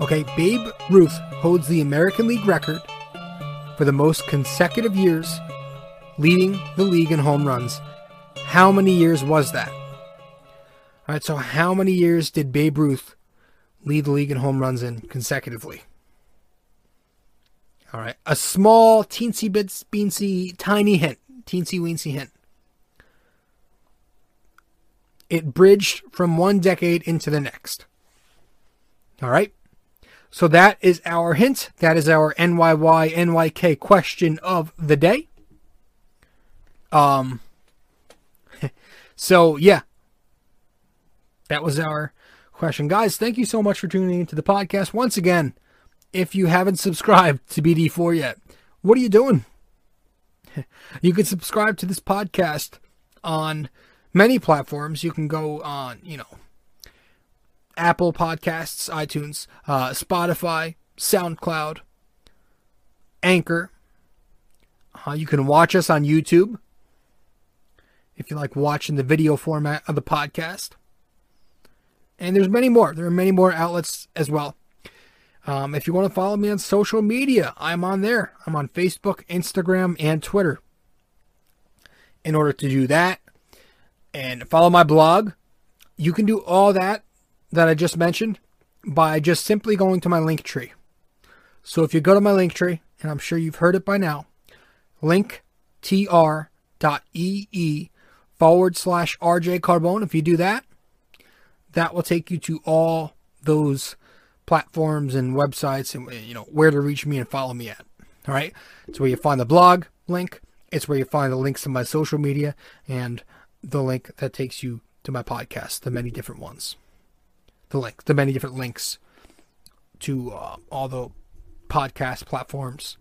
Okay, Babe Ruth holds the American League record for the most consecutive years leading the league in home runs. How many years was that? All right, so how many years did Babe Ruth lead the league in home runs in consecutively? All right, a small, teensy bits, beansy, tiny hint, teensy weensy hint. It bridged from one decade into the next. All right, so that is our hint. That is our NYY NYK question of the day. Um. So yeah, that was our question. Guys, thank you so much for tuning into the podcast. Once again, if you haven't subscribed to BD4 yet, what are you doing? You can subscribe to this podcast on many platforms. You can go on, you know, Apple Podcasts, iTunes, uh, Spotify, SoundCloud, Anchor. Uh, you can watch us on YouTube if you like watching the video format of the podcast. And there's many more. There are many more outlets as well. Um, if you want to follow me on social media, I'm on there. I'm on Facebook, Instagram, and Twitter. In order to do that and follow my blog, you can do all that that I just mentioned by just simply going to my link tree. So if you go to my link tree, and I'm sure you've heard it by now, linktr.ee forward slash RJ Carbone. If you do that, that will take you to all those platforms and websites and you know where to reach me and follow me at. All right, it's where you find the blog link. It's where you find the links to my social media and the link that takes you to my podcast, the many different ones. the link, the many different links to uh, all the podcast platforms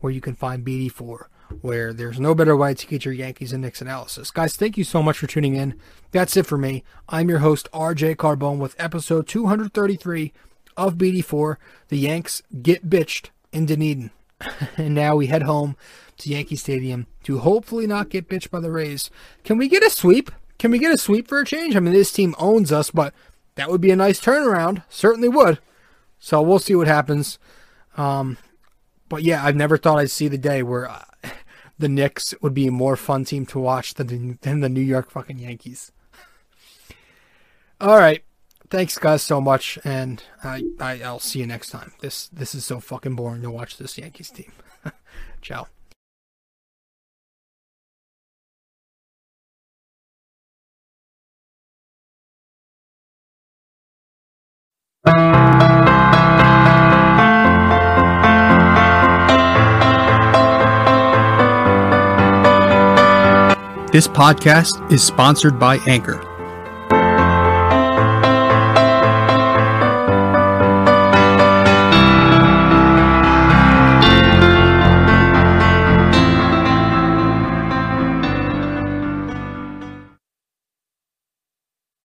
where you can find BD4, where there's no better way to get your Yankees and Knicks analysis. Guys, thank you so much for tuning in. That's it for me. I'm your host, RJ Carbone, with episode 233 of BD4. The Yanks get bitched in Dunedin. and now we head home to Yankee Stadium to hopefully not get bitched by the Rays. Can we get a sweep? Can we get a sweep for a change? I mean, this team owns us, but that would be a nice turnaround. Certainly would. So we'll see what happens. Um, but yeah, I've never thought I'd see the day where uh, the Knicks would be a more fun team to watch than, than the New York fucking Yankees. All right. Thanks guys so much and I, I I'll see you next time. This this is so fucking boring to watch this Yankees team. Ciao. This podcast is sponsored by Anchor.